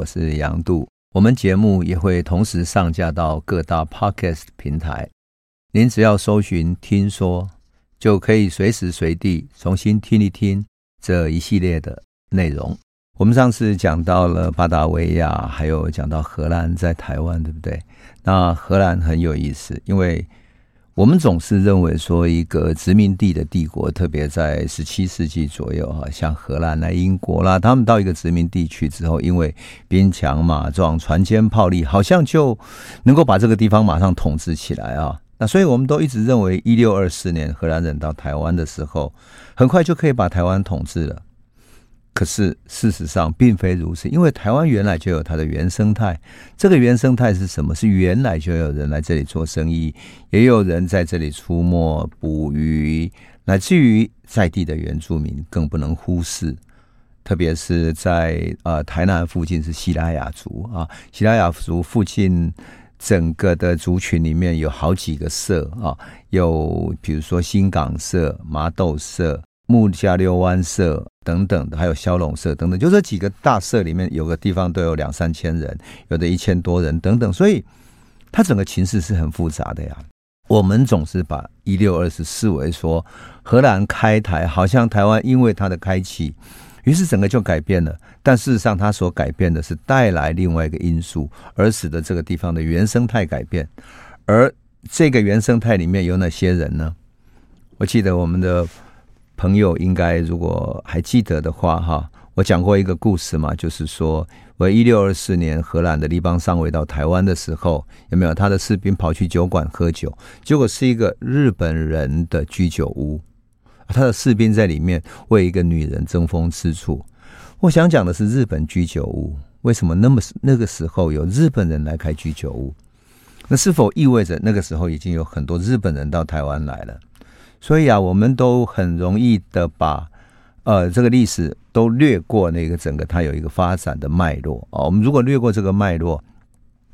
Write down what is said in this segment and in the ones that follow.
我是杨度。我们节目也会同时上架到各大 Podcast 平台，您只要搜寻“听说”，就可以随时随地重新听一听这一系列的内容。我们上次讲到了巴达维亚，还有讲到荷兰在台湾，对不对？那荷兰很有意思，因为。我们总是认为说，一个殖民地的帝国，特别在十七世纪左右，哈，像荷兰啦、英国啦，他们到一个殖民地区之后，因为兵强马壮、船坚炮利，好像就能够把这个地方马上统治起来啊。那所以我们都一直认为，一六二四年荷兰人到台湾的时候，很快就可以把台湾统治了。可是事实上并非如此，因为台湾原来就有它的原生态。这个原生态是什么？是原来就有人来这里做生意，也有人在这里出没捕鱼，乃至于在地的原住民更不能忽视。特别是在呃台南附近是西拉雅族啊，西拉雅族附近整个的族群里面有好几个社啊，有比如说新港社、麻豆社。木家六湾社等等，还有萧龙社等等，就这几个大社里面，有个地方都有两三千人，有的一千多人等等，所以它整个情势是很复杂的呀。我们总是把一六二四视为说荷兰开台，好像台湾因为它的开启，于是整个就改变了。但事实上，它所改变的是带来另外一个因素，而使得这个地方的原生态改变。而这个原生态里面有哪些人呢？我记得我们的。朋友应该如果还记得的话，哈，我讲过一个故事嘛，就是说，我一六二四年荷兰的立邦上尉到台湾的时候，有没有他的士兵跑去酒馆喝酒？结果是一个日本人的居酒屋，他的士兵在里面为一个女人争风吃醋。我想讲的是日本居酒屋为什么那么那个时候有日本人来开居酒屋？那是否意味着那个时候已经有很多日本人到台湾来了？所以啊，我们都很容易的把，呃，这个历史都略过那个整个它有一个发展的脉络啊。我们如果略过这个脉络，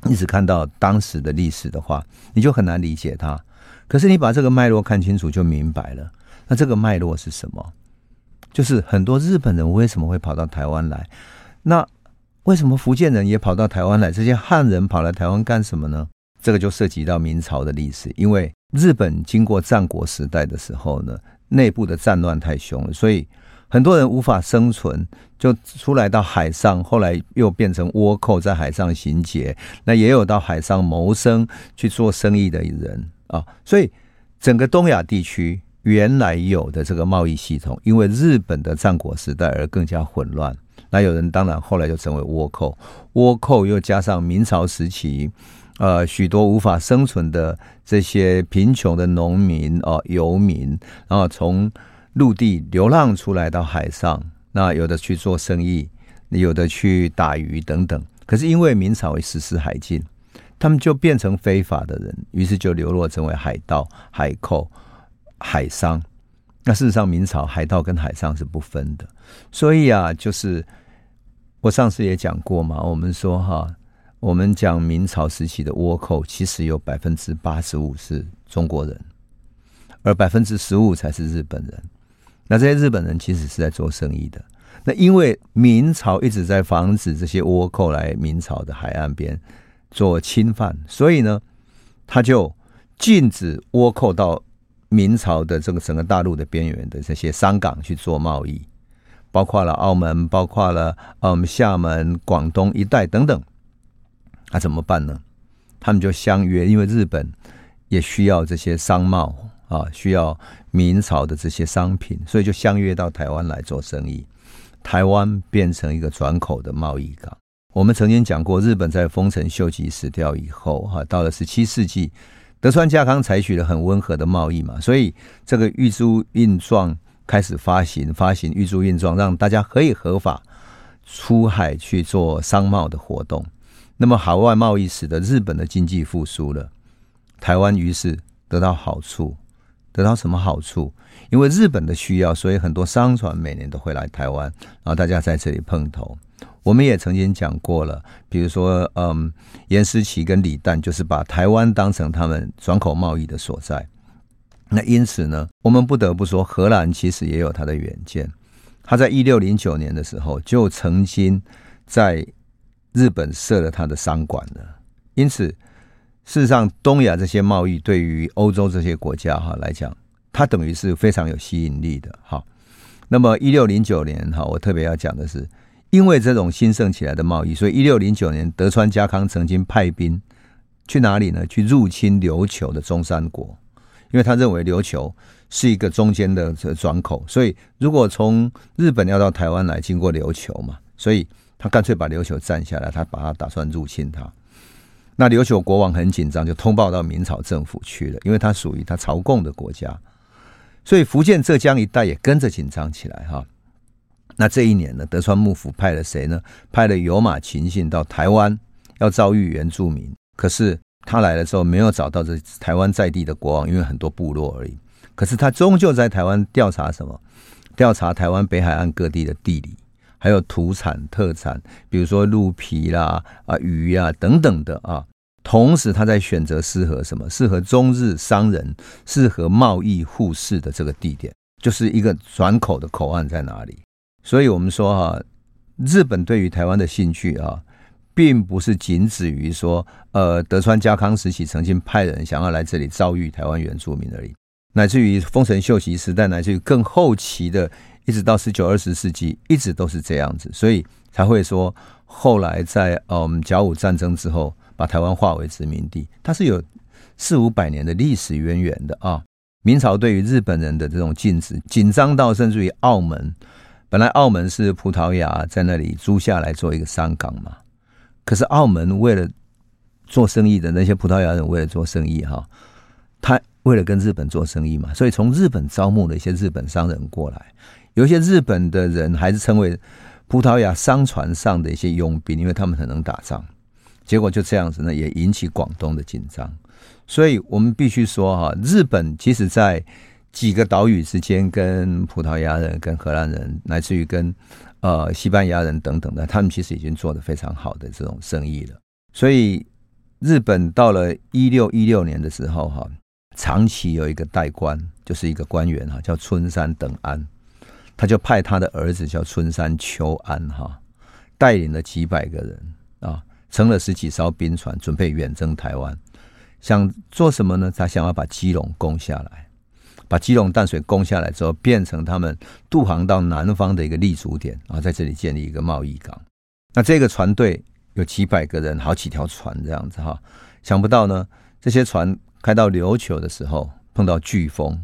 你只看到当时的历史的话，你就很难理解它。可是你把这个脉络看清楚，就明白了。那这个脉络是什么？就是很多日本人为什么会跑到台湾来？那为什么福建人也跑到台湾来？这些汉人跑来台湾干什么呢？这个就涉及到明朝的历史，因为日本经过战国时代的时候呢，内部的战乱太凶了，所以很多人无法生存，就出来到海上，后来又变成倭寇，在海上行劫。那也有到海上谋生去做生意的人啊，所以整个东亚地区原来有的这个贸易系统，因为日本的战国时代而更加混乱。那有人当然后来就成为倭寇，倭寇又加上明朝时期。呃，许多无法生存的这些贫穷的农民哦、游民，然后从陆地流浪出来到海上，那有的去做生意，有的去打鱼等等。可是因为明朝会实施海禁，他们就变成非法的人，于是就流落成为海盗、海寇、海商。那事实上，明朝海盗跟海商是不分的。所以啊，就是我上次也讲过嘛，我们说哈。我们讲明朝时期的倭寇，其实有百分之八十五是中国人，而百分之十五才是日本人。那这些日本人其实是在做生意的。那因为明朝一直在防止这些倭寇来明朝的海岸边做侵犯，所以呢，他就禁止倭寇到明朝的这个整个大陆的边缘的这些商港去做贸易，包括了澳门，包括了嗯厦门、广东一带等等。那、怎么办呢？他们就相约，因为日本也需要这些商贸啊，需要明朝的这些商品，所以就相约到台湾来做生意。台湾变成一个转口的贸易港。我们曾经讲过，日本在丰臣秀吉死掉以后，哈，到了十七世纪，德川家康采取了很温和的贸易嘛，所以这个御朱印状开始发行，发行御朱印状，让大家可以合法出海去做商贸的活动。那么海外贸易使得日本的经济复苏了，台湾于是得到好处，得到什么好处？因为日本的需要，所以很多商船每年都会来台湾，然后大家在这里碰头。我们也曾经讲过了，比如说，嗯，严思齐跟李旦就是把台湾当成他们转口贸易的所在。那因此呢，我们不得不说，荷兰其实也有他的远见。他在一六零九年的时候就曾经在日本设了他的商馆了。因此，事实上，东亚这些贸易对于欧洲这些国家哈来讲，它等于是非常有吸引力的。哈，那么一六零九年哈，我特别要讲的是，因为这种兴盛起来的贸易，所以一六零九年德川家康曾经派兵去哪里呢？去入侵琉球的中山国，因为他认为琉球是一个中间的转口，所以如果从日本要到台湾来，经过琉球嘛，所以他干脆把琉球占下来，他把他打算入侵他。那琉球国王很紧张，就通报到明朝政府去了，因为他属于他朝贡的国家，所以福建、浙江一带也跟着紧张起来哈。那这一年呢，德川幕府派了谁呢？派了有马勤信到台湾，要遭遇原住民。可是他来了之后，没有找到这台湾在地的国王，因为很多部落而已。可是他终究在台湾调查什么？调查台湾北海岸各地的地理，还有土产特产，比如说鹿皮啦、啊鱼啊等等的啊。同时，他在选择适合什么？适合中日商人、适合贸易互市的这个地点，就是一个转口的口岸在哪里？所以我们说哈，日本对于台湾的兴趣啊，并不是仅止于说，呃，德川家康时期曾经派人想要来这里遭遇台湾原住民而已，乃至于丰臣秀吉时代，乃至于更后期的，一直到十九二十世纪，一直都是这样子，所以才会说，后来在嗯甲午战争之后，把台湾划为殖民地，它是有四五百年的历史渊源的啊。明朝对于日本人的这种禁止，紧张到甚至于澳门。本来澳门是葡萄牙在那里租下来做一个商港嘛，可是澳门为了做生意的那些葡萄牙人为了做生意哈，他为了跟日本做生意嘛，所以从日本招募了一些日本商人过来，有一些日本的人还是称为葡萄牙商船上的一些佣兵，因为他们很能打仗，结果就这样子呢，也引起广东的紧张，所以我们必须说哈，日本其实在。几个岛屿之间，跟葡萄牙人、跟荷兰人，乃至于跟呃西班牙人等等的，他们其实已经做得非常好的这种生意了。所以日本到了一六一六年的时候，哈，长崎有一个代官，就是一个官员哈，叫春山等安，他就派他的儿子叫春山秋安哈，带领了几百个人啊，乘了十几艘兵船，准备远征台湾，想做什么呢？他想要把基隆攻下来。把基隆淡水攻下来之后，变成他们渡航到南方的一个立足点啊，在这里建立一个贸易港。那这个船队有几百个人，好几条船这样子哈。想不到呢，这些船开到琉球的时候，碰到飓风，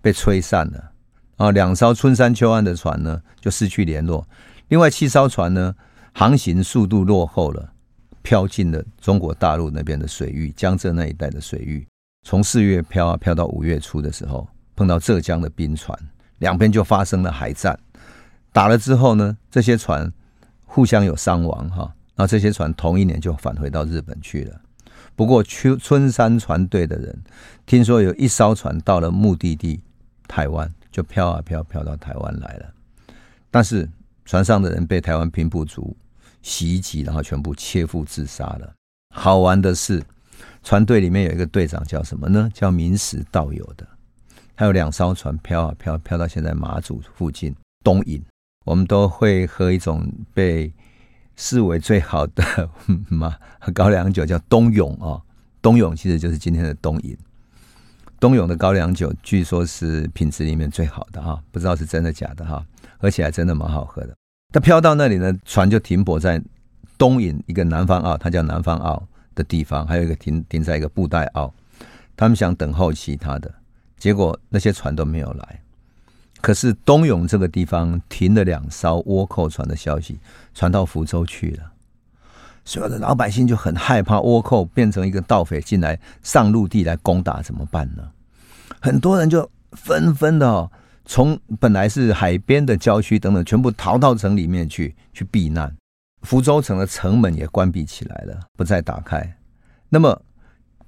被吹散了啊。两艘春山秋岸的船呢，就失去联络。另外七艘船呢，航行速度落后了，飘进了中国大陆那边的水域，江浙那一带的水域。从四月飘啊飘到五月初的时候，碰到浙江的兵船，两边就发生了海战。打了之后呢，这些船互相有伤亡哈，然后这些船同一年就返回到日本去了。不过春春山船队的人听说有一艘船到了目的地台湾，就飘啊飘飘到台湾来了。但是船上的人被台湾平埔族袭击，然后全部切腹自杀了。好玩的是。船队里面有一个队长叫什么呢？叫明石道友的。还有两艘船飘啊飘，飘到现在马祖附近东引。我们都会喝一种被视为最好的 嘛高粱酒，叫东涌啊。东涌其实就是今天的东引。东涌的高粱酒据说是品质里面最好的哈，不知道是真的假的哈，喝起来真的蛮好喝的。他飘到那里呢，船就停泊在东引一个南方澳，它叫南方澳。的地方还有一个停停在一个布袋澳，他们想等候其他的，结果那些船都没有来。可是东涌这个地方停了两艘倭寇船的消息传到福州去了，所有的老百姓就很害怕倭寇变成一个盗匪进来上陆地来攻打怎么办呢？很多人就纷纷的，从本来是海边的郊区等等，全部逃到城里面去去避难。福州城的城门也关闭起来了，不再打开。那么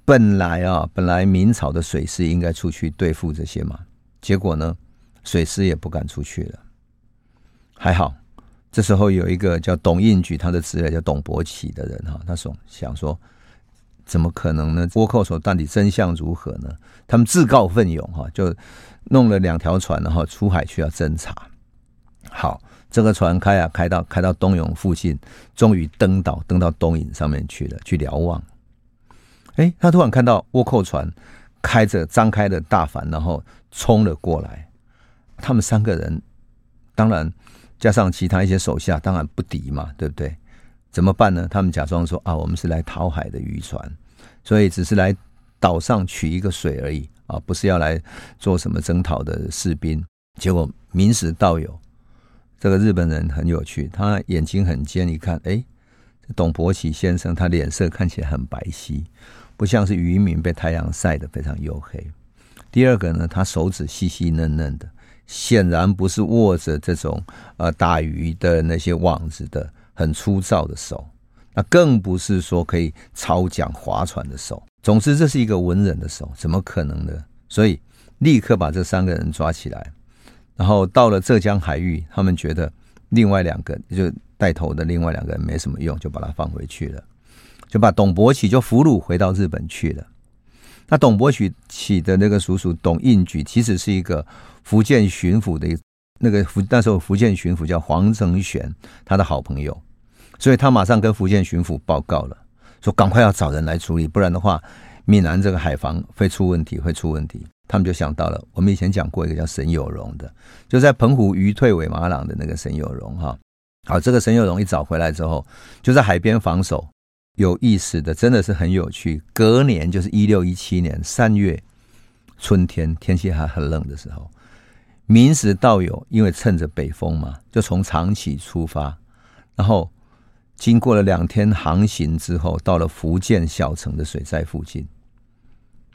本来啊，本来明朝的水师应该出去对付这些嘛，结果呢，水师也不敢出去了。还好，这时候有一个叫董应举，他的侄儿叫董伯奇的人哈，他说想说，怎么可能呢？倭寇手到底真相如何呢？他们自告奋勇哈，就弄了两条船然后出海去要侦查。好。这个船开啊开到开到东涌附近，终于登岛登到东引上面去了，去瞭望。哎，他突然看到倭寇船开着张开的大帆，然后冲了过来。他们三个人，当然加上其他一些手下，当然不敌嘛，对不对？怎么办呢？他们假装说啊，我们是来讨海的渔船，所以只是来岛上取一个水而已啊，不是要来做什么征讨的士兵。结果明史道友这个日本人很有趣，他眼睛很尖，一看，哎，董伯启先生，他脸色看起来很白皙。不像是渔民被太阳晒得非常黝黑。第二个呢，他手指细细嫩嫩的，显然不是握着这种呃打鱼的那些网子的很粗糙的手，那更不是说可以操桨划船的手。总之，这是一个文人的手，怎么可能呢？所以立刻把这三个人抓起来，然后到了浙江海域，他们觉得另外两个就带头的另外两个人没什么用，就把他放回去了。就把董伯起就俘虏回到日本去了。那董伯起的那个叔叔董应举，其实是一个福建巡抚的，那个福那时候福建巡抚叫黄承玄，他的好朋友，所以他马上跟福建巡抚报告了，说赶快要找人来处理，不然的话，闽南这个海防会出问题，会出问题。他们就想到了，我们以前讲过一个叫沈有容的，就在澎湖鱼退尾马朗的那个沈有容哈。好，这个沈有容一找回来之后，就在海边防守。有意思的，真的是很有趣。隔年就是一六一七年三月，春天天气还很冷的时候，明史道友因为趁着北风嘛，就从长崎出发，然后经过了两天航行之后，到了福建小城的水寨附近。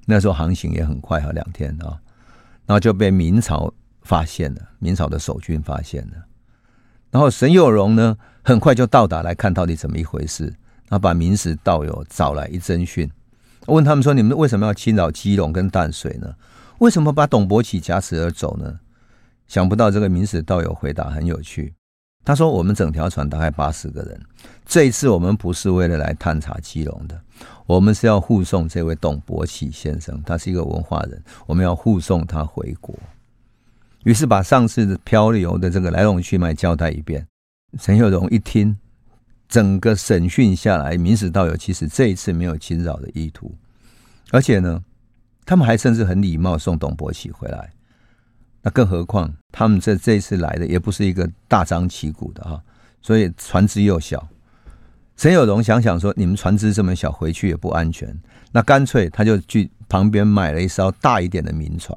那时候航行也很快哈，两天啊，然后就被明朝发现了，明朝的守军发现了。然后沈有容呢，很快就到达来看到底怎么一回事。他把明史道友找来一侦讯，问他们说：“你们为什么要侵扰基隆跟淡水呢？为什么把董伯启挟持而走呢？”想不到这个明史道友回答很有趣，他说：“我们整条船大概八十个人，这一次我们不是为了来探查基隆的，我们是要护送这位董伯启先生，他是一个文化人，我们要护送他回国。”于是把上次漂流的这个来龙去脉交代一遍。陈秀荣一听。整个审讯下来，明史道友其实这一次没有侵扰的意图，而且呢，他们还甚至很礼貌送董伯启回来。那更何况他们这这一次来的也不是一个大张旗鼓的哈，所以船只又小。沈有荣想想说，你们船只这么小，回去也不安全，那干脆他就去旁边买了一艘大一点的民船，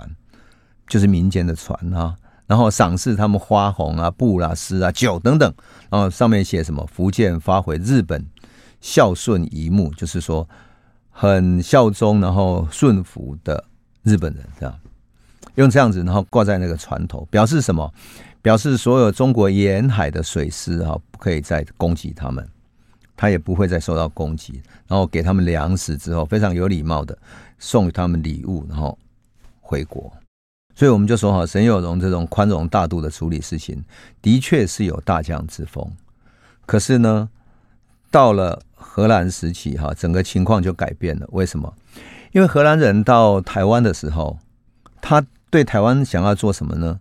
就是民间的船哈。然后赏赐他们花红啊、布啦、诗啊、酒等等，然后上面写什么“福建发回日本孝顺仪目”，就是说很效忠，然后顺服的日本人这样，用这样子，然后挂在那个船头，表示什么？表示所有中国沿海的水师哈，不可以再攻击他们，他也不会再受到攻击。然后给他们粮食之后，非常有礼貌的送给他们礼物，然后回国。所以我们就说哈，沈有容这种宽容大度的处理事情，的确是有大将之风。可是呢，到了荷兰时期哈，整个情况就改变了。为什么？因为荷兰人到台湾的时候，他对台湾想要做什么呢？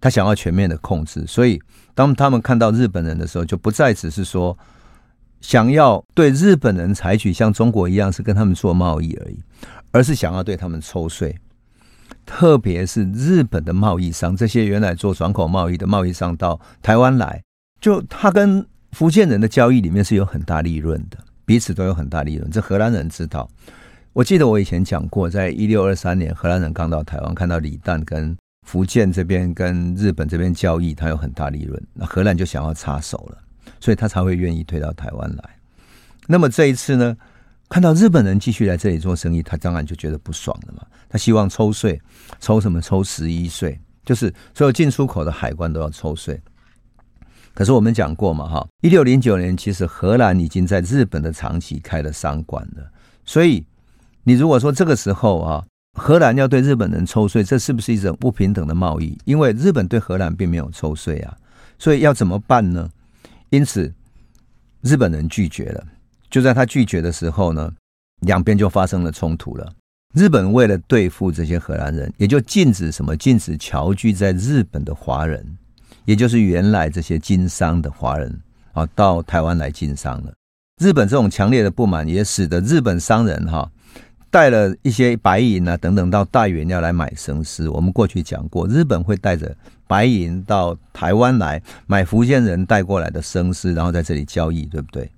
他想要全面的控制。所以当他们看到日本人的时候，就不再只是说想要对日本人采取像中国一样是跟他们做贸易而已，而是想要对他们抽税。特别是日本的贸易商，这些原来做转口贸易的贸易商到台湾来，就他跟福建人的交易里面是有很大利润的，彼此都有很大利润。这荷兰人知道。我记得我以前讲过，在一六二三年，荷兰人刚到台湾，看到李旦跟福建这边跟日本这边交易，他有很大利润，那荷兰就想要插手了，所以他才会愿意推到台湾来。那么这一次呢？看到日本人继续来这里做生意，他当然就觉得不爽了嘛。他希望抽税，抽什么？抽十一税，就是所有进出口的海关都要抽税。可是我们讲过嘛，哈，一六零九年其实荷兰已经在日本的长崎开了商馆了。所以你如果说这个时候啊，荷兰要对日本人抽税，这是不是一种不平等的贸易？因为日本对荷兰并没有抽税啊，所以要怎么办呢？因此日本人拒绝了。就在他拒绝的时候呢，两边就发生了冲突了。日本为了对付这些荷兰人，也就禁止什么？禁止侨居在日本的华人，也就是原来这些经商的华人啊，到台湾来经商了。日本这种强烈的不满，也使得日本商人哈带了一些白银啊等等到大原要来买生丝。我们过去讲过，日本会带着白银到台湾来买福建人带过来的生丝，然后在这里交易，对不对？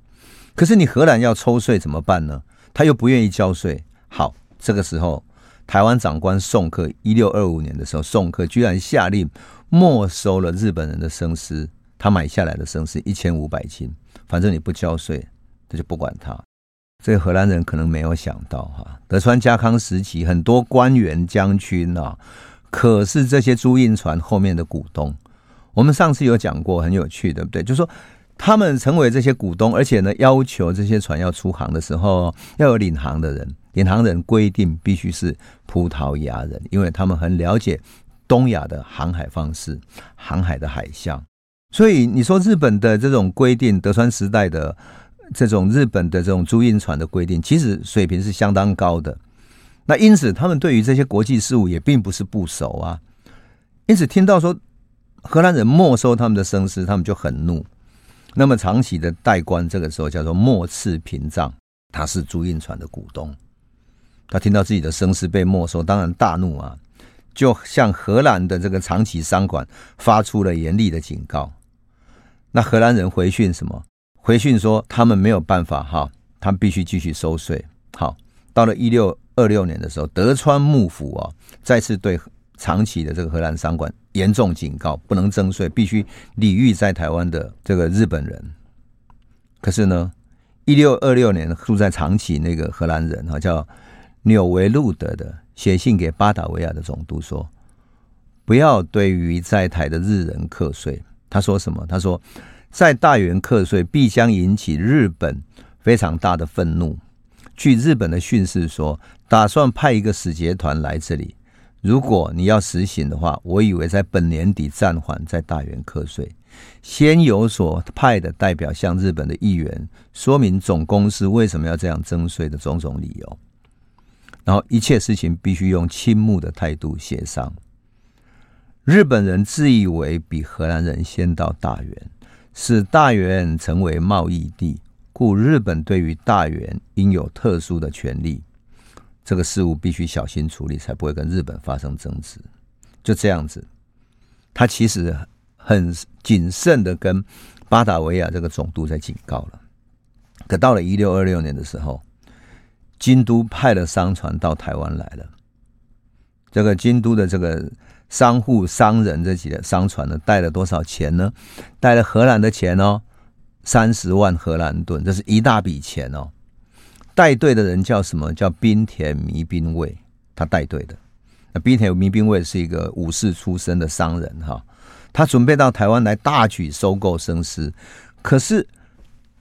可是你荷兰要抽税怎么办呢？他又不愿意交税。好，这个时候台湾长官宋克一六二五年的时候，宋克居然下令没收了日本人的生丝，他买下来的生丝一千五百斤，反正你不交税。他就不管他，这个荷兰人可能没有想到哈，德川家康时期很多官员将军啊，可是这些租印船后面的股东。我们上次有讲过，很有趣，对不对？就是说他们成为这些股东，而且呢，要求这些船要出航的时候，要有领航的人，领航人规定必须是葡萄牙人，因为他们很了解东亚的航海方式、航海的海象。所以你说日本的这种规定，德川时代的。这种日本的这种租运船的规定，其实水平是相当高的。那因此，他们对于这些国际事务也并不是不熟啊。因此，听到说荷兰人没收他们的生丝，他们就很怒。那么，长崎的代官这个时候叫做末次平藏，他是租运船的股东。他听到自己的生丝被没收，当然大怒啊，就向荷兰的这个长崎商馆发出了严厉的警告。那荷兰人回讯什么？回信说他们没有办法哈，他们必须继续收税。好，到了一六二六年的时候，德川幕府啊再次对长崎的这个荷兰商馆严重警告，不能征税，必须礼遇在台湾的这个日本人。可是呢，一六二六年住在长崎那个荷兰人哈叫纽维路德的写信给巴达维亚的总督说，不要对于在台的日人课税。他说什么？他说。在大原课税必将引起日本非常大的愤怒。据日本的讯息说，打算派一个使节团来这里。如果你要实行的话，我以为在本年底暂缓在大原课税，先有所派的代表向日本的议员说明总公司为什么要这样征税的种种理由。然后一切事情必须用倾慕的态度协商。日本人自以为比荷兰人先到大原。使大原成为贸易地，故日本对于大原应有特殊的权利。这个事务必须小心处理，才不会跟日本发生争执。就这样子，他其实很谨慎的跟巴达维亚这个总督在警告了。可到了一六二六年的时候，京都派了商船到台湾来了。这个京都的这个。商户、商人这几个商船呢，带了多少钱呢？带了荷兰的钱哦，三十万荷兰盾，这是一大笔钱哦。带队的人叫什么？叫滨田弥兵卫，他带队的。那滨田弥兵卫是一个武士出身的商人哈，他准备到台湾来大举收购生丝。可是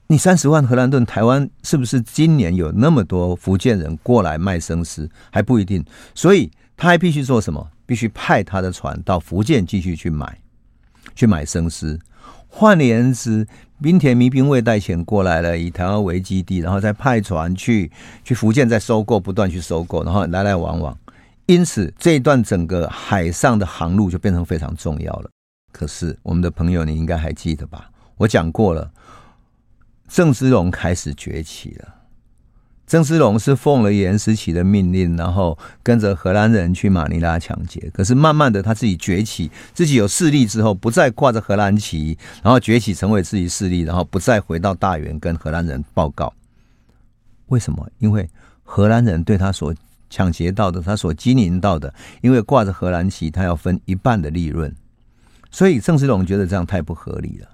你三十万荷兰盾，台湾是不是今年有那么多福建人过来卖生丝？还不一定，所以他还必须做什么？必须派他的船到福建继续去买，去买生丝。换言之，滨田弥兵卫带钱过来了，以台湾为基地，然后再派船去去福建再收购，不断去收购，然后来来往往。因此，这一段整个海上的航路就变成非常重要了。可是，我们的朋友，你应该还记得吧？我讲过了，郑芝龙开始崛起了。郑芝龙是奉了严思齐的命令，然后跟着荷兰人去马尼拉抢劫。可是慢慢的，他自己崛起，自己有势力之后，不再挂着荷兰旗，然后崛起成为自己势力，然后不再回到大原跟荷兰人报告。为什么？因为荷兰人对他所抢劫到的，他所经营到的，因为挂着荷兰旗，他要分一半的利润。所以郑芝龙觉得这样太不合理了。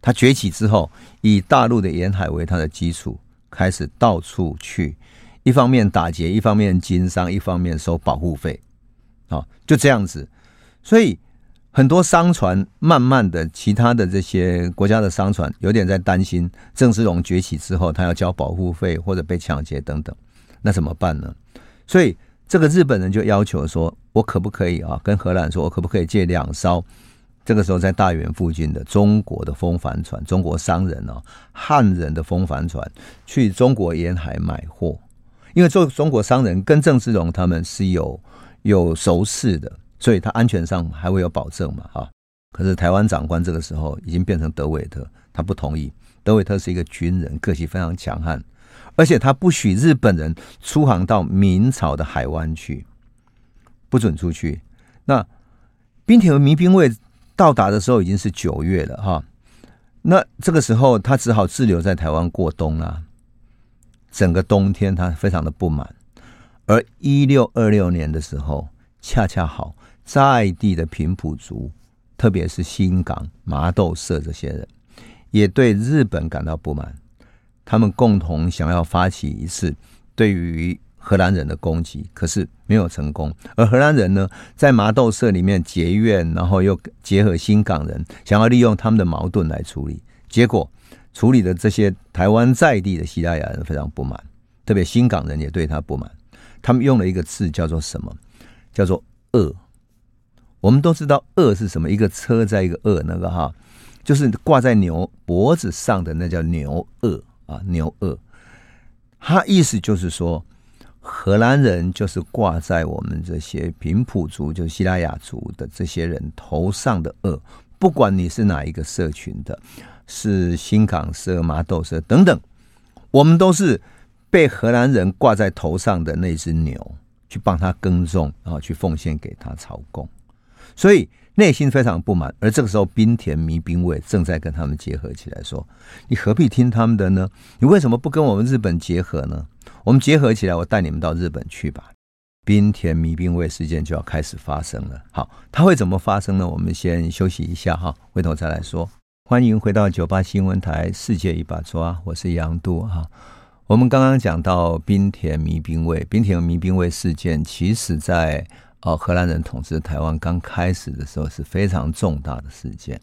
他崛起之后，以大陆的沿海为他的基础。开始到处去，一方面打劫，一方面经商，一方面收保护费，啊，就这样子。所以很多商船慢慢的，其他的这些国家的商船有点在担心郑芝龙崛起之后，他要交保护费或者被抢劫等等，那怎么办呢？所以这个日本人就要求说，我可不可以啊，跟荷兰说，我可不可以借两艘？这个时候，在大原附近的中国的风帆船，中国商人哦，汉人的风帆船去中国沿海买货，因为做中国商人跟郑芝龙他们是有有熟识的，所以他安全上还会有保证嘛，哈。可是台湾长官这个时候已经变成德韦特，他不同意。德韦特是一个军人，个性非常强悍，而且他不许日本人出航到明朝的海湾去，不准出去。那滨田弥兵卫到达的时候已经是九月了哈，那这个时候他只好滞留在台湾过冬了。整个冬天他非常的不满，而一六二六年的时候，恰恰好在地的平埔族，特别是新港麻豆社这些人，也对日本感到不满，他们共同想要发起一次对于荷兰人的攻击，可是没有成功。而荷兰人呢，在麻豆社里面结怨，然后又结合新港人，想要利用他们的矛盾来处理。结果处理的这些台湾在地的西班牙人非常不满，特别新港人也对他不满。他们用了一个字叫做什么？叫做“恶”。我们都知道“恶”是什么，一个车在一个“恶”，那个哈。就是挂在牛脖子上的那叫牛恶啊，牛恶。他意思就是说，荷兰人就是挂在我们这些平埔族，就是西拉雅族的这些人头上的恶。不管你是哪一个社群的，是新港社、麻豆社等等，我们都是被荷兰人挂在头上的那只牛，去帮他耕种，然后去奉献给他朝贡。所以。内心非常不满，而这个时候，滨田迷兵卫正在跟他们结合起来，说：“你何必听他们的呢？你为什么不跟我们日本结合呢？我们结合起来，我带你们到日本去吧。”滨田迷兵卫事件就要开始发生了。好，它会怎么发生呢？我们先休息一下哈，回头再来说。欢迎回到九八新闻台《世界一把抓》，我是杨渡哈。我们刚刚讲到滨田迷兵卫，滨田迷兵卫事件，其实在。哦，荷兰人统治台湾刚开始的时候是非常重大的事件，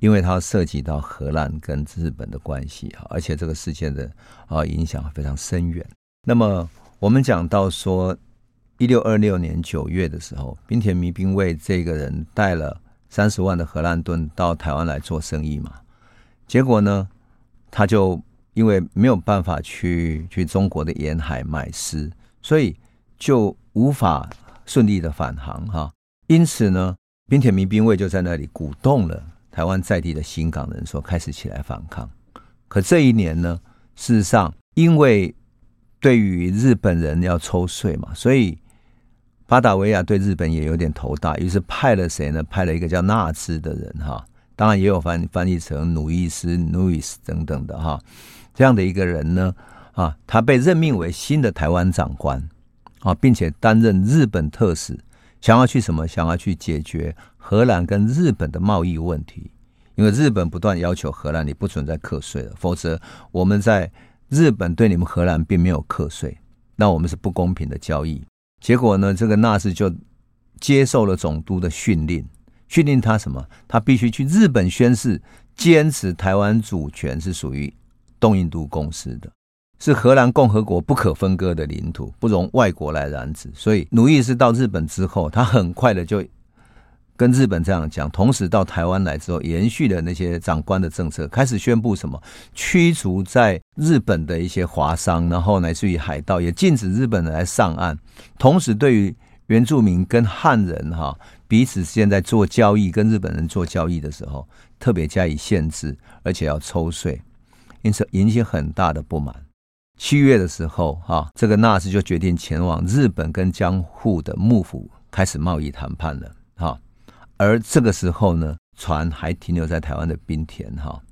因为它涉及到荷兰跟日本的关系哈，而且这个事件的啊影响非常深远。那么我们讲到说，一六二六年九月的时候，滨田弥兵卫这个人带了三十万的荷兰盾到台湾来做生意嘛，结果呢，他就因为没有办法去去中国的沿海买丝，所以就无法。顺利的返航哈，因此呢，滨田民兵卫就在那里鼓动了台湾在地的新港人说，开始起来反抗。可这一年呢，事实上因为对于日本人要抽税嘛，所以巴达维亚对日本也有点头大，于是派了谁呢？派了一个叫纳兹的人哈，当然也有翻翻译成努伊斯、努伊斯等等的哈，这样的一个人呢，啊，他被任命为新的台湾长官。啊，并且担任日本特使，想要去什么？想要去解决荷兰跟日本的贸易问题。因为日本不断要求荷兰，你不存在课税了，否则我们在日本对你们荷兰并没有课税，那我们是不公平的交易。结果呢，这个纳斯就接受了总督的训令，训令他什么？他必须去日本宣誓，坚持台湾主权是属于东印度公司的。是荷兰共和国不可分割的领土，不容外国来染指。所以，奴役是到日本之后，他很快的就跟日本这样讲。同时到台湾来之后，延续了那些长官的政策，开始宣布什么驱逐在日本的一些华商，然后乃至于海盗，也禁止日本人来上岸。同时，对于原住民跟汉人哈彼此现在做交易，跟日本人做交易的时候，特别加以限制，而且要抽税，因此引起很大的不满。七月的时候，哈，这个纳斯就决定前往日本跟江户的幕府开始贸易谈判了，哈。而这个时候呢，船还停留在台湾的滨田，哈，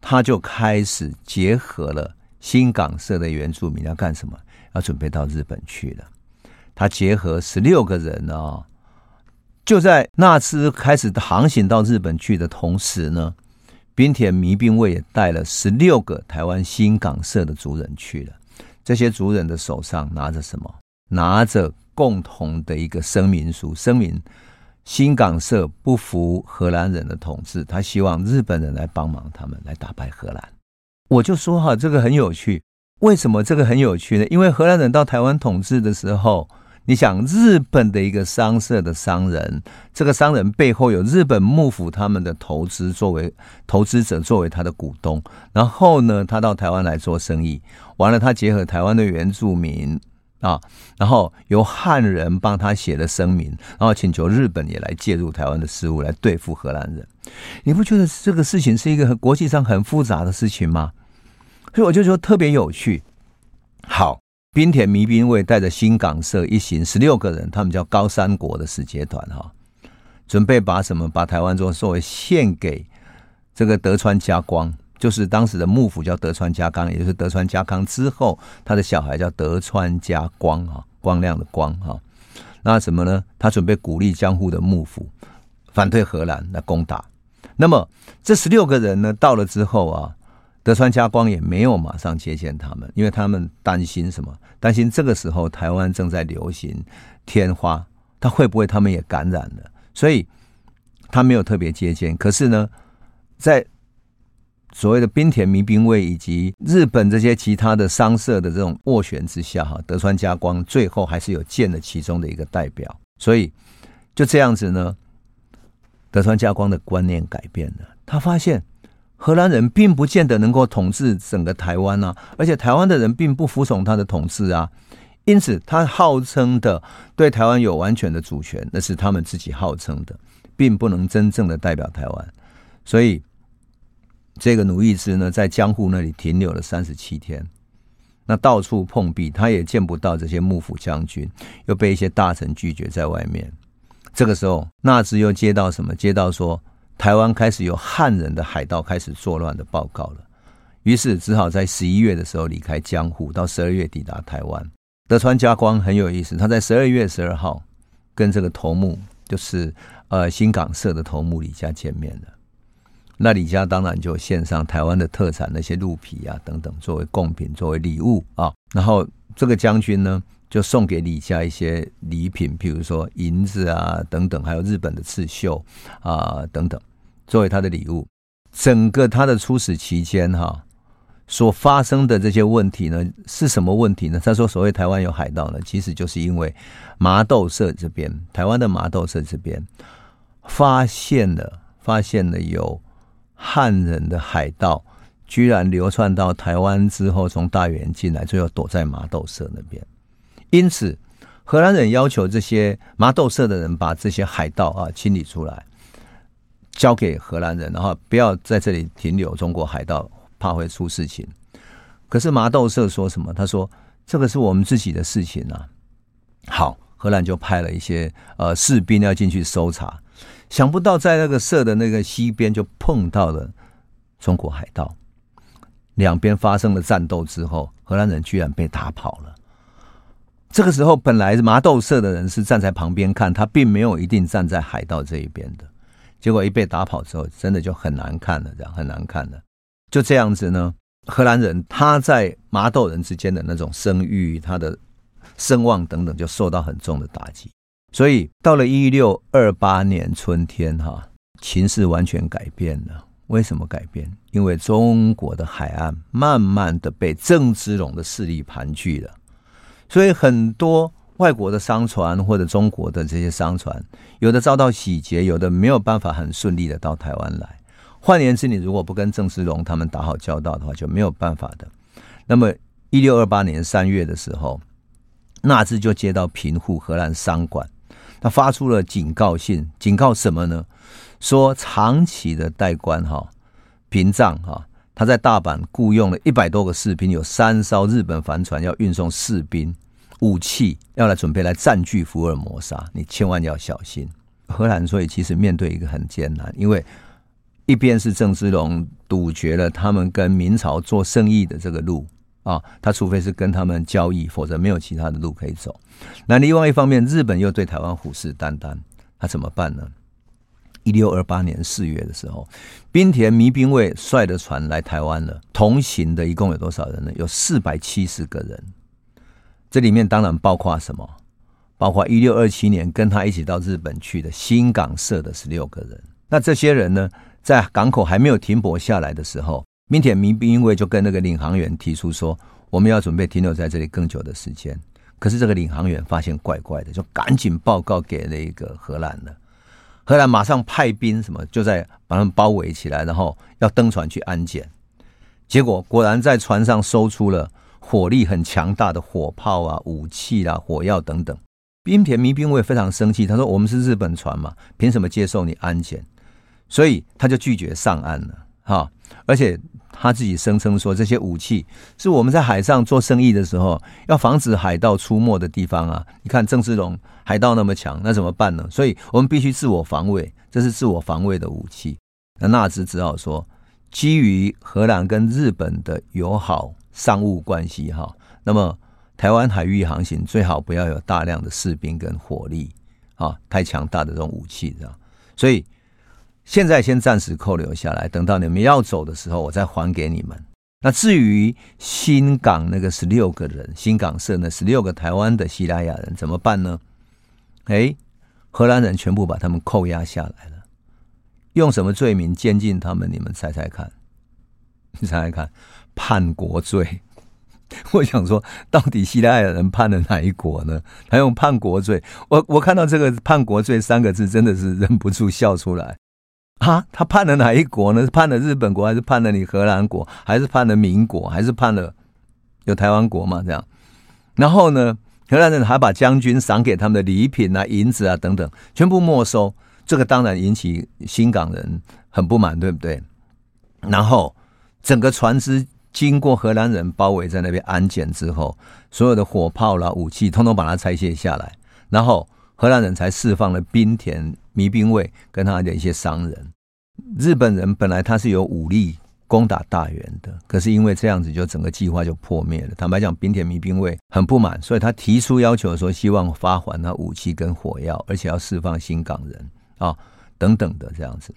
他就开始结合了新港社的原住民要干什么？要准备到日本去了。他结合十六个人啊，就在纳斯开始航行到日本去的同时呢。滨田弥兵卫也带了十六个台湾新港社的族人去了，这些族人的手上拿着什么？拿着共同的一个声明书，声明新港社不服荷兰人的统治，他希望日本人来帮忙，他们来打败荷兰。我就说哈，这个很有趣。为什么这个很有趣呢？因为荷兰人到台湾统治的时候。你想，日本的一个商社的商人，这个商人背后有日本幕府他们的投资作为投资者，作为他的股东。然后呢，他到台湾来做生意，完了他结合台湾的原住民，啊，然后由汉人帮他写了声明，然后请求日本也来介入台湾的事务，来对付荷兰人。你不觉得这个事情是一个国际上很复杂的事情吗？所以我就说特别有趣。好，滨田迷兵卫带着新港社一行十六个人，他们叫高山国的使节团哈，准备把什么把台湾作作为献给这个德川家光。就是当时的幕府叫德川家纲，也就是德川家康之后，他的小孩叫德川家光哈，光亮的光哈。那什么呢？他准备鼓励江户的幕府反对荷兰来攻打。那么这十六个人呢，到了之后啊，德川家光也没有马上接见他们，因为他们担心什么？担心这个时候台湾正在流行天花，他会不会他们也感染了？所以他没有特别接见。可是呢，在所谓的滨田民兵卫以及日本这些其他的商社的这种斡旋之下，哈，德川家光最后还是有见了其中的一个代表，所以就这样子呢，德川家光的观念改变了，他发现荷兰人并不见得能够统治整个台湾啊，而且台湾的人并不服从他的统治啊，因此他号称的对台湾有完全的主权，那是他们自己号称的，并不能真正的代表台湾，所以。这个奴役之呢，在江户那里停留了三十七天，那到处碰壁，他也见不到这些幕府将军，又被一些大臣拒绝在外面。这个时候，纳兹又接到什么？接到说台湾开始有汉人的海盗开始作乱的报告了，于是只好在十一月的时候离开江户，到十二月抵达台湾。德川家光很有意思，他在十二月十二号跟这个头目，就是呃新港社的头目李家见面了。那李家当然就献上台湾的特产，那些鹿皮啊等等，作为贡品，作为礼物啊。然后这个将军呢，就送给李家一些礼品，譬如说银子啊等等，还有日本的刺绣啊等等，作为他的礼物。整个他的出使期间哈，所发生的这些问题呢，是什么问题呢？他说，所谓台湾有海盗呢，其实就是因为麻豆社这边，台湾的麻豆社这边发现了，发现了有。汉人的海盗居然流窜到台湾之后，从大员进来，最后躲在麻豆社那边。因此，荷兰人要求这些麻豆社的人把这些海盗啊清理出来，交给荷兰人，然后不要在这里停留。中国海盗怕会出事情。可是麻豆社说什么？他说：“这个是我们自己的事情啊。”好，荷兰就派了一些呃士兵要进去搜查。想不到，在那个社的那个西边，就碰到了中国海盗。两边发生了战斗之后，荷兰人居然被打跑了。这个时候，本来麻豆社的人是站在旁边看，他并没有一定站在海盗这一边的。结果一被打跑之后，真的就很难看了，这样很难看了。就这样子呢，荷兰人他在麻豆人之间的那种声誉、他的声望等等，就受到很重的打击。所以到了一六二八年春天，哈，情势完全改变了。为什么改变？因为中国的海岸慢慢的被郑芝龙的势力盘踞了，所以很多外国的商船或者中国的这些商船，有的遭到洗劫，有的没有办法很顺利的到台湾来。换言之，你如果不跟郑芝龙他们打好交道的话，就没有办法的。那么一六二八年三月的时候，纳智就接到平户荷兰商馆。他发出了警告信，警告什么呢？说长崎的代官哈屏障哈，他在大阪雇佣了一百多个士兵，有三艘日本帆船要运送士兵、武器，要来准备来占据福尔摩沙，你千万要小心。荷兰所以其实面对一个很艰难，因为一边是郑芝龙堵绝了他们跟明朝做生意的这个路。啊，他除非是跟他们交易，否则没有其他的路可以走。那另外一方面，日本又对台湾虎视眈眈，他怎么办呢？一六二八年四月的时候，滨田弥兵卫率的船来台湾了，同行的一共有多少人呢？有四百七十个人。这里面当然包括什么？包括一六二七年跟他一起到日本去的新港社的十六个人。那这些人呢，在港口还没有停泊下来的时候。明田民兵卫就跟那个领航员提出说，我们要准备停留在这里更久的时间。可是这个领航员发现怪怪的，就赶紧报告给那个荷兰了。荷兰马上派兵，什么就在把他们包围起来，然后要登船去安检。结果果然在船上搜出了火力很强大的火炮啊、武器啊、火药等等。滨田弥兵卫非常生气，他说：“我们是日本船嘛，凭什么接受你安检？”所以他就拒绝上岸了。哈，而且他自己声称说，这些武器是我们在海上做生意的时候要防止海盗出没的地方啊。你看郑芝龙海盗那么强，那怎么办呢？所以我们必须自我防卫，这是自我防卫的武器。那纳兹只好说，基于荷兰跟日本的友好商务关系，哈，那么台湾海域航行最好不要有大量的士兵跟火力啊，太强大的这种武器，这样。所以现在先暂时扣留下来，等到你们要走的时候，我再还给你们。那至于新港那个十六个人，新港社那十六个台湾的西拉雅人怎么办呢？哎，荷兰人全部把他们扣押下来了。用什么罪名监禁他们？你们猜猜看，你猜猜看，叛国罪。我想说，到底希拉雅人判了哪一国呢？他用叛国罪。我我看到这个“叛国罪”三个字，真的是忍不住笑出来。啊，他判了哪一国呢？是判了日本国，还是判了你荷兰国，还是判了民国，还是判了有台湾国嘛？这样。然后呢，荷兰人还把将军赏给他们的礼品啊、银子啊等等，全部没收。这个当然引起新港人很不满，对不对？然后整个船只经过荷兰人包围在那边安检之后，所有的火炮啦、武器，通通把它拆卸下来，然后荷兰人才释放了兵田弥兵卫跟他的一些商人。日本人本来他是有武力攻打大原的，可是因为这样子，就整个计划就破灭了。坦白讲，滨田弥兵卫很不满，所以他提出要求说，希望发还他武器跟火药，而且要释放新港人。啊、等等的这样子，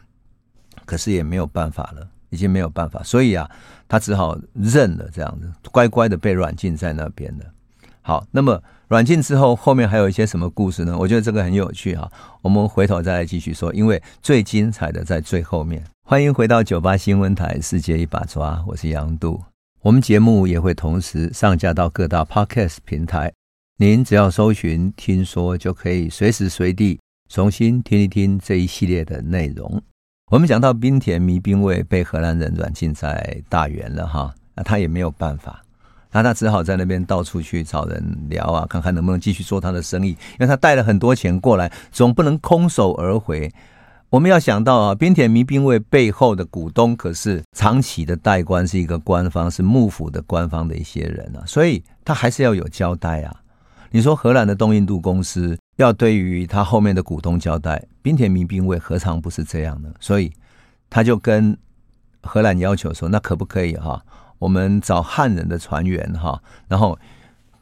可是也没有办法了，已经没有办法，所以啊，他只好认了这样子，乖乖的被软禁在那边了。好，那么软禁之后，后面还有一些什么故事呢？我觉得这个很有趣哈，我们回头再来继续说，因为最精彩的在最后面。欢迎回到九八新闻台，世界一把抓，我是杨度。我们节目也会同时上架到各大 Podcast 平台，您只要搜寻“听说”，就可以随时随地。重新听一听这一系列的内容。我们讲到滨田迷兵卫被荷兰人软禁在大原了哈，那他也没有办法，那他只好在那边到处去找人聊啊，看看能不能继续做他的生意。因为他带了很多钱过来，总不能空手而回。我们要想到啊，滨田迷兵卫背后的股东可是长期的代官，是一个官方，是幕府的官方的一些人啊，所以他还是要有交代啊。你说荷兰的东印度公司要对于他后面的股东交代，冰田民兵卫何尝不是这样呢？所以他就跟荷兰要求说：“那可不可以哈？我们找汉人的船员哈，然后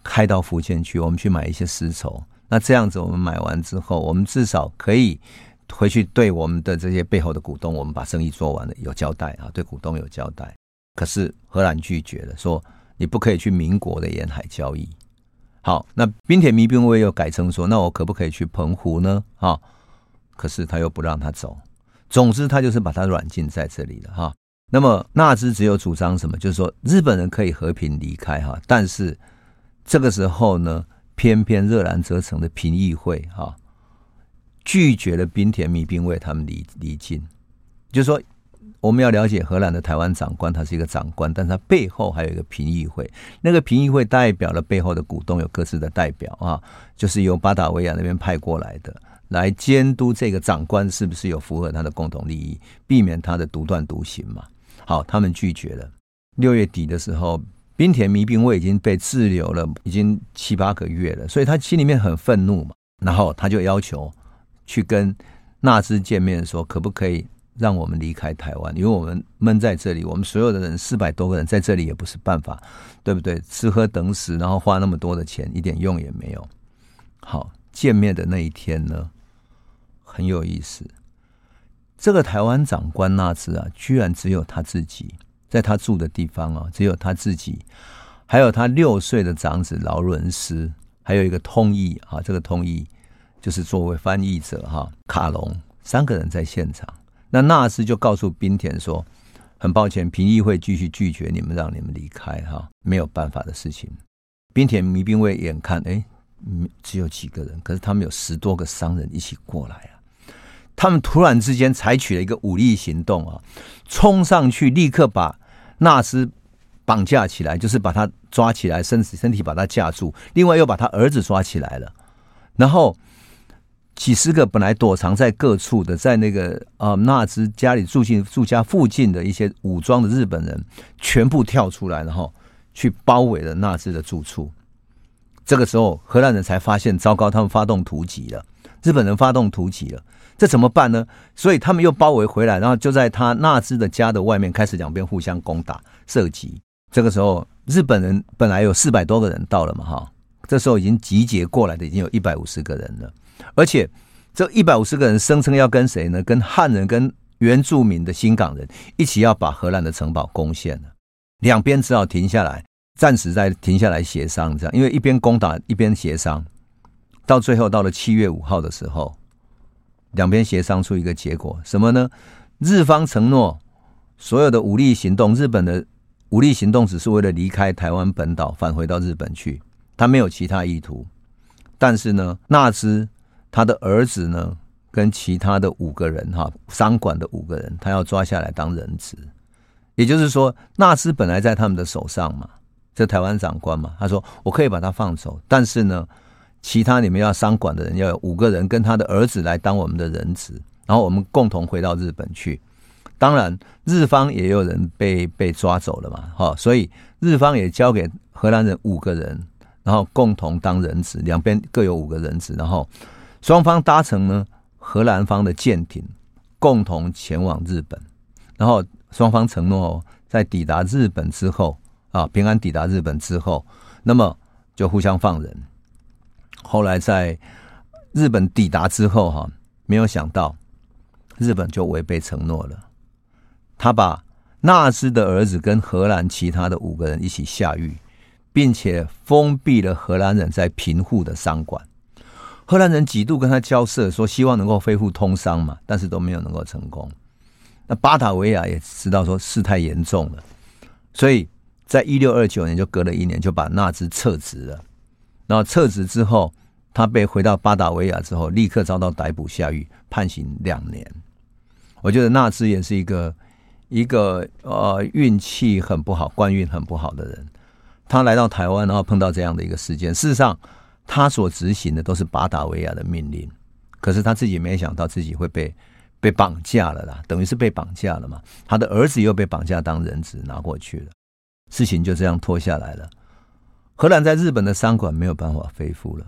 开到福建去，我们去买一些丝绸。那这样子，我们买完之后，我们至少可以回去对我们的这些背后的股东，我们把生意做完了有交代啊，对股东有交代。可是荷兰拒绝了，说你不可以去民国的沿海交易。”好，那滨田弥兵卫又改成说：“那我可不可以去澎湖呢？”哈，可是他又不让他走。总之，他就是把他软禁在这里了。哈，那么纳兹只有主张什么？就是说日本人可以和平离开。哈，但是这个时候呢，偏偏热兰遮城的评议会哈拒绝了滨田弥兵卫他们离离境，就是说。我们要了解荷兰的台湾长官，他是一个长官，但他背后还有一个评议会。那个评议会代表了背后的股东，有各自的代表啊，就是由巴达维亚那边派过来的，来监督这个长官是不是有符合他的共同利益，避免他的独断独行嘛。好，他们拒绝了。六月底的时候，滨田弥兵卫已经被滞留了，已经七八个月了，所以他心里面很愤怒嘛。然后他就要求去跟纳兹见面，说可不可以？让我们离开台湾，因为我们闷在这里，我们所有的人四百多个人在这里也不是办法，对不对？吃喝等死，然后花那么多的钱，一点用也没有。好，见面的那一天呢，很有意思。这个台湾长官纳兹啊，居然只有他自己，在他住的地方啊，只有他自己，还有他六岁的长子劳伦斯，还有一个通译啊，这个通译就是作为翻译者哈，卡隆，三个人在现场。那纳斯就告诉冰田说：“很抱歉，评议会继续拒绝你们，让你们离开哈，没有办法的事情。”冰田迷兵卫眼看，哎，只有几个人，可是他们有十多个商人一起过来啊！他们突然之间采取了一个武力行动啊，冲上去，立刻把纳斯绑架起来，就是把他抓起来，身体身体把他架住，另外又把他儿子抓起来了，然后几十个本来躲藏在各处的，在那个啊纳兹家里住进住家附近的一些武装的日本人，全部跳出来，然后去包围了纳兹的住处。这个时候，荷兰人才发现，糟糕，他们发动突击了。日本人发动突击了，这怎么办呢？所以他们又包围回来，然后就在他纳兹的家的外面开始两边互相攻打、射击。这个时候，日本人本来有四百多个人到了嘛，哈，这时候已经集结过来的已经有一百五十个人了，而且这一百五十个人声称要跟谁呢？跟汉人、跟原住民的新港人一起要把荷兰的城堡攻陷了。两边只好停下来，暂时再停下来协商，这样，因为一边攻打一边协商。到最后，到了七月五号的时候，两边协商出一个结果，什么呢？日方承诺所有的武力行动，日本的武力行动只是为了离开台湾本岛，返回到日本去，他没有其他意图。但是呢，纳兹他的儿子呢，跟其他的五个人哈，商馆的五个人，他要抓下来当人质。也就是说，纳兹本来在他们的手上嘛，这台湾长官嘛，他说我可以把他放走，但是呢。其他你们要商管的人要有五个人跟他的儿子来当我们的人质，然后我们共同回到日本去。当然，日方也有人被被抓走了嘛，哈，所以日方也交给荷兰人五个人，然后共同当人质，两边各有五个人质，然后双方搭乘呢荷兰方的舰艇，共同前往日本，然后双方承诺在抵达日本之后啊，平安抵达日本之后，那么就互相放人。后来在日本抵达之后，哈，没有想到日本就违背承诺了。他把纳兹的儿子跟荷兰其他的五个人一起下狱，并且封闭了荷兰人在平户的商馆。荷兰人几度跟他交涉，说希望能够恢复通商嘛，但是都没有能够成功。那巴达维亚也知道说事态严重了，所以在一六二九年就隔了一年，就把纳兹撤职了。然后撤职之后，他被回到巴达维亚之后，立刻遭到逮捕下狱，判刑两年。我觉得纳兹也是一个一个呃运气很不好、官运很不好的人。他来到台湾，然后碰到这样的一个事件。事实上，他所执行的都是巴达维亚的命令，可是他自己没想到自己会被被绑架了啦，等于是被绑架了嘛。他的儿子又被绑架当人质拿过去了，事情就这样拖下来了。荷兰在日本的商馆没有办法恢复了，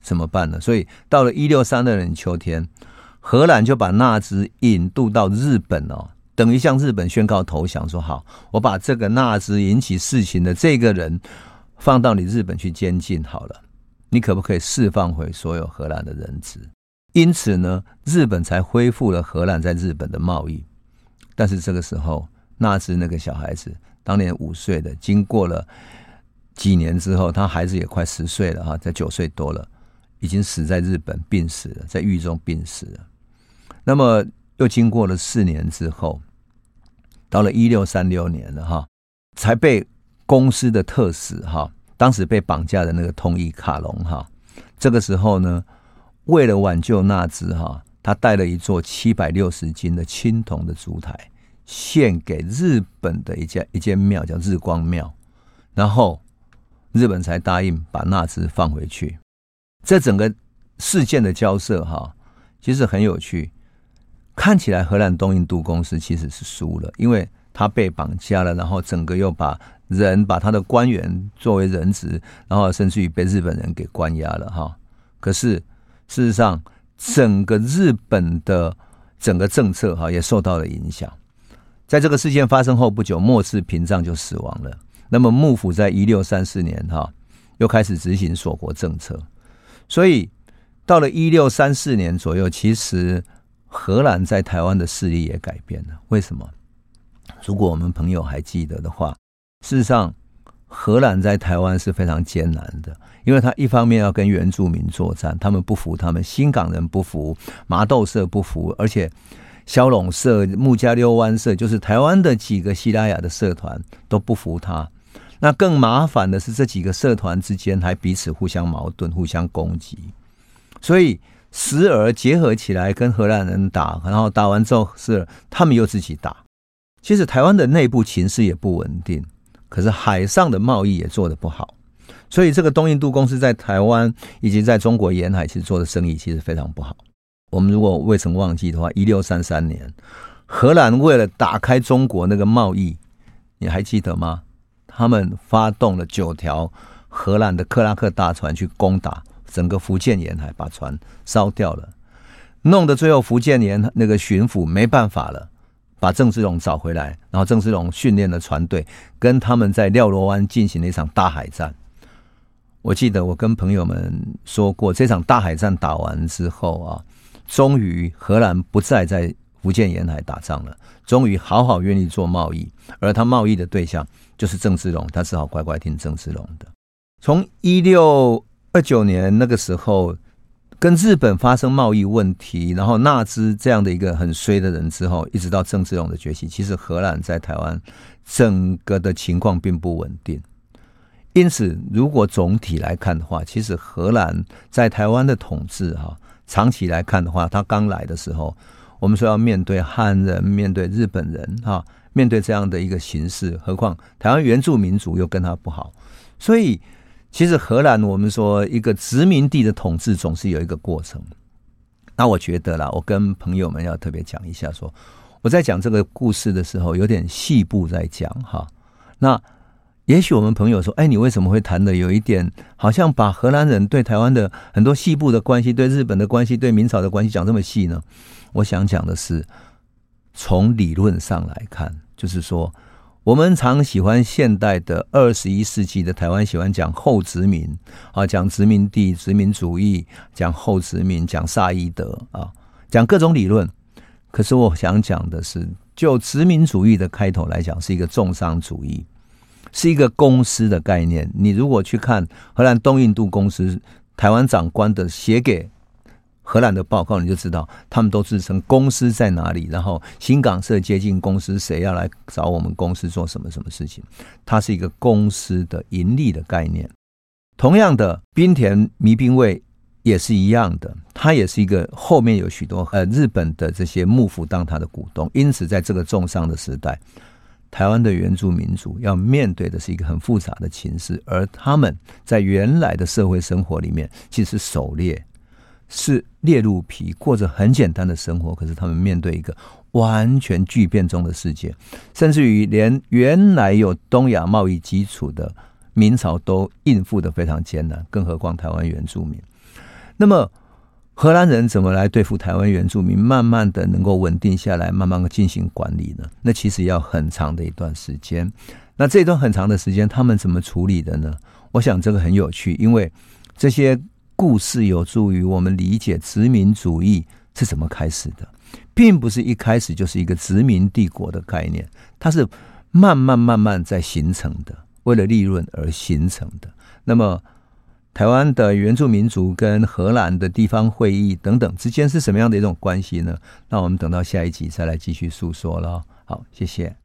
怎么办呢？所以到了一六三二年秋天，荷兰就把纳兹引渡到日本哦，等于向日本宣告投降，说好，我把这个纳兹引起事情的这个人放到你日本去监禁好了，你可不可以释放回所有荷兰的人质？因此呢，日本才恢复了荷兰在日本的贸易。但是这个时候，纳兹那个小孩子，当年五岁的，经过了。几年之后，他孩子也快十岁了哈，在九岁多了，已经死在日本病死了，在狱中病死了。那么又经过了四年之后，到了一六三六年了哈，才被公司的特使哈，当时被绑架的那个通译卡隆哈，这个时候呢，为了挽救纳兹哈，他带了一座七百六十斤的青铜的烛台，献给日本的一家一间庙，叫日光庙，然后。日本才答应把纳兹放回去。这整个事件的交涉，哈，其实很有趣。看起来荷兰东印度公司其实是输了，因为他被绑架了，然后整个又把人把他的官员作为人质，然后甚至于被日本人给关押了，哈。可是事实上，整个日本的整个政策，哈，也受到了影响。在这个事件发生后不久，末次屏障就死亡了。那么幕府在一六三四年哈，又开始执行锁国政策，所以到了一六三四年左右，其实荷兰在台湾的势力也改变了。为什么？如果我们朋友还记得的话，事实上荷兰在台湾是非常艰难的，因为他一方面要跟原住民作战，他们不服，他们新港人不服，麻豆社不服，而且。萧陇社、木加溜湾社，就是台湾的几个西拉雅的社团都不服他。那更麻烦的是，这几个社团之间还彼此互相矛盾、互相攻击，所以时而结合起来跟荷兰人打，然后打完之后是他们又自己打。其实台湾的内部情势也不稳定，可是海上的贸易也做得不好，所以这个东印度公司在台湾以及在中国沿海其实做的生意其实非常不好。我们如果未曾忘记的话，一六三三年，荷兰为了打开中国那个贸易，你还记得吗？他们发动了九条荷兰的克拉克大船去攻打整个福建沿海，把船烧掉了，弄得最后福建沿那个巡抚没办法了，把郑芝龙找回来，然后郑芝龙训练了船队，跟他们在廖罗湾进行了一场大海战。我记得我跟朋友们说过，这场大海战打完之后啊。终于，荷兰不再在福建沿海打仗了。终于，好好愿意做贸易，而他贸易的对象就是郑芝龙，他只好乖乖听郑芝龙的。从一六二九年那个时候，跟日本发生贸易问题，然后纳兹这样的一个很衰的人之后，一直到郑芝龙的崛起，其实荷兰在台湾整个的情况并不稳定。因此，如果总体来看的话，其实荷兰在台湾的统治哈。长期来看的话，他刚来的时候，我们说要面对汉人、面对日本人，哈，面对这样的一个形势，何况台湾原住民族又跟他不好，所以其实荷兰，我们说一个殖民地的统治总是有一个过程。那我觉得啦，我跟朋友们要特别讲一下说，我在讲这个故事的时候，有点细部在讲哈。那也许我们朋友说：“哎，你为什么会谈的有一点好像把荷兰人对台湾的很多细部的关系、对日本的关系、对明朝的关系讲这么细呢？”我想讲的是，从理论上来看，就是说，我们常喜欢现代的二十一世纪的台湾，喜欢讲后殖民啊，讲殖民地、殖民主义，讲后殖民，讲萨伊德啊，讲各种理论。可是我想讲的是，就殖民主义的开头来讲，是一个重商主义。是一个公司的概念。你如果去看荷兰东印度公司台湾长官的写给荷兰的报告，你就知道他们都自称公司在哪里，然后新港社接近公司，谁要来找我们公司做什么什么事情。它是一个公司的盈利的概念。同样的，滨田弥兵卫也是一样的，它也是一个后面有许多呃日本的这些幕府当他的股东，因此在这个重商的时代。台湾的原住民族要面对的是一个很复杂的情势，而他们在原来的社会生活里面，其实狩猎是猎鹿皮，过着很简单的生活。可是他们面对一个完全巨变中的世界，甚至于连原来有东亚贸易基础的明朝都应付得非常艰难，更何况台湾原住民。那么。荷兰人怎么来对付台湾原住民？慢慢的能够稳定下来，慢慢的进行管理呢？那其实要很长的一段时间。那这段很长的时间，他们怎么处理的呢？我想这个很有趣，因为这些故事有助于我们理解殖民主义是怎么开始的，并不是一开始就是一个殖民帝国的概念，它是慢慢慢慢在形成的，为了利润而形成的。那么。台湾的原住民族跟荷兰的地方会议等等之间是什么样的一种关系呢？那我们等到下一集再来继续诉说了。好，谢谢。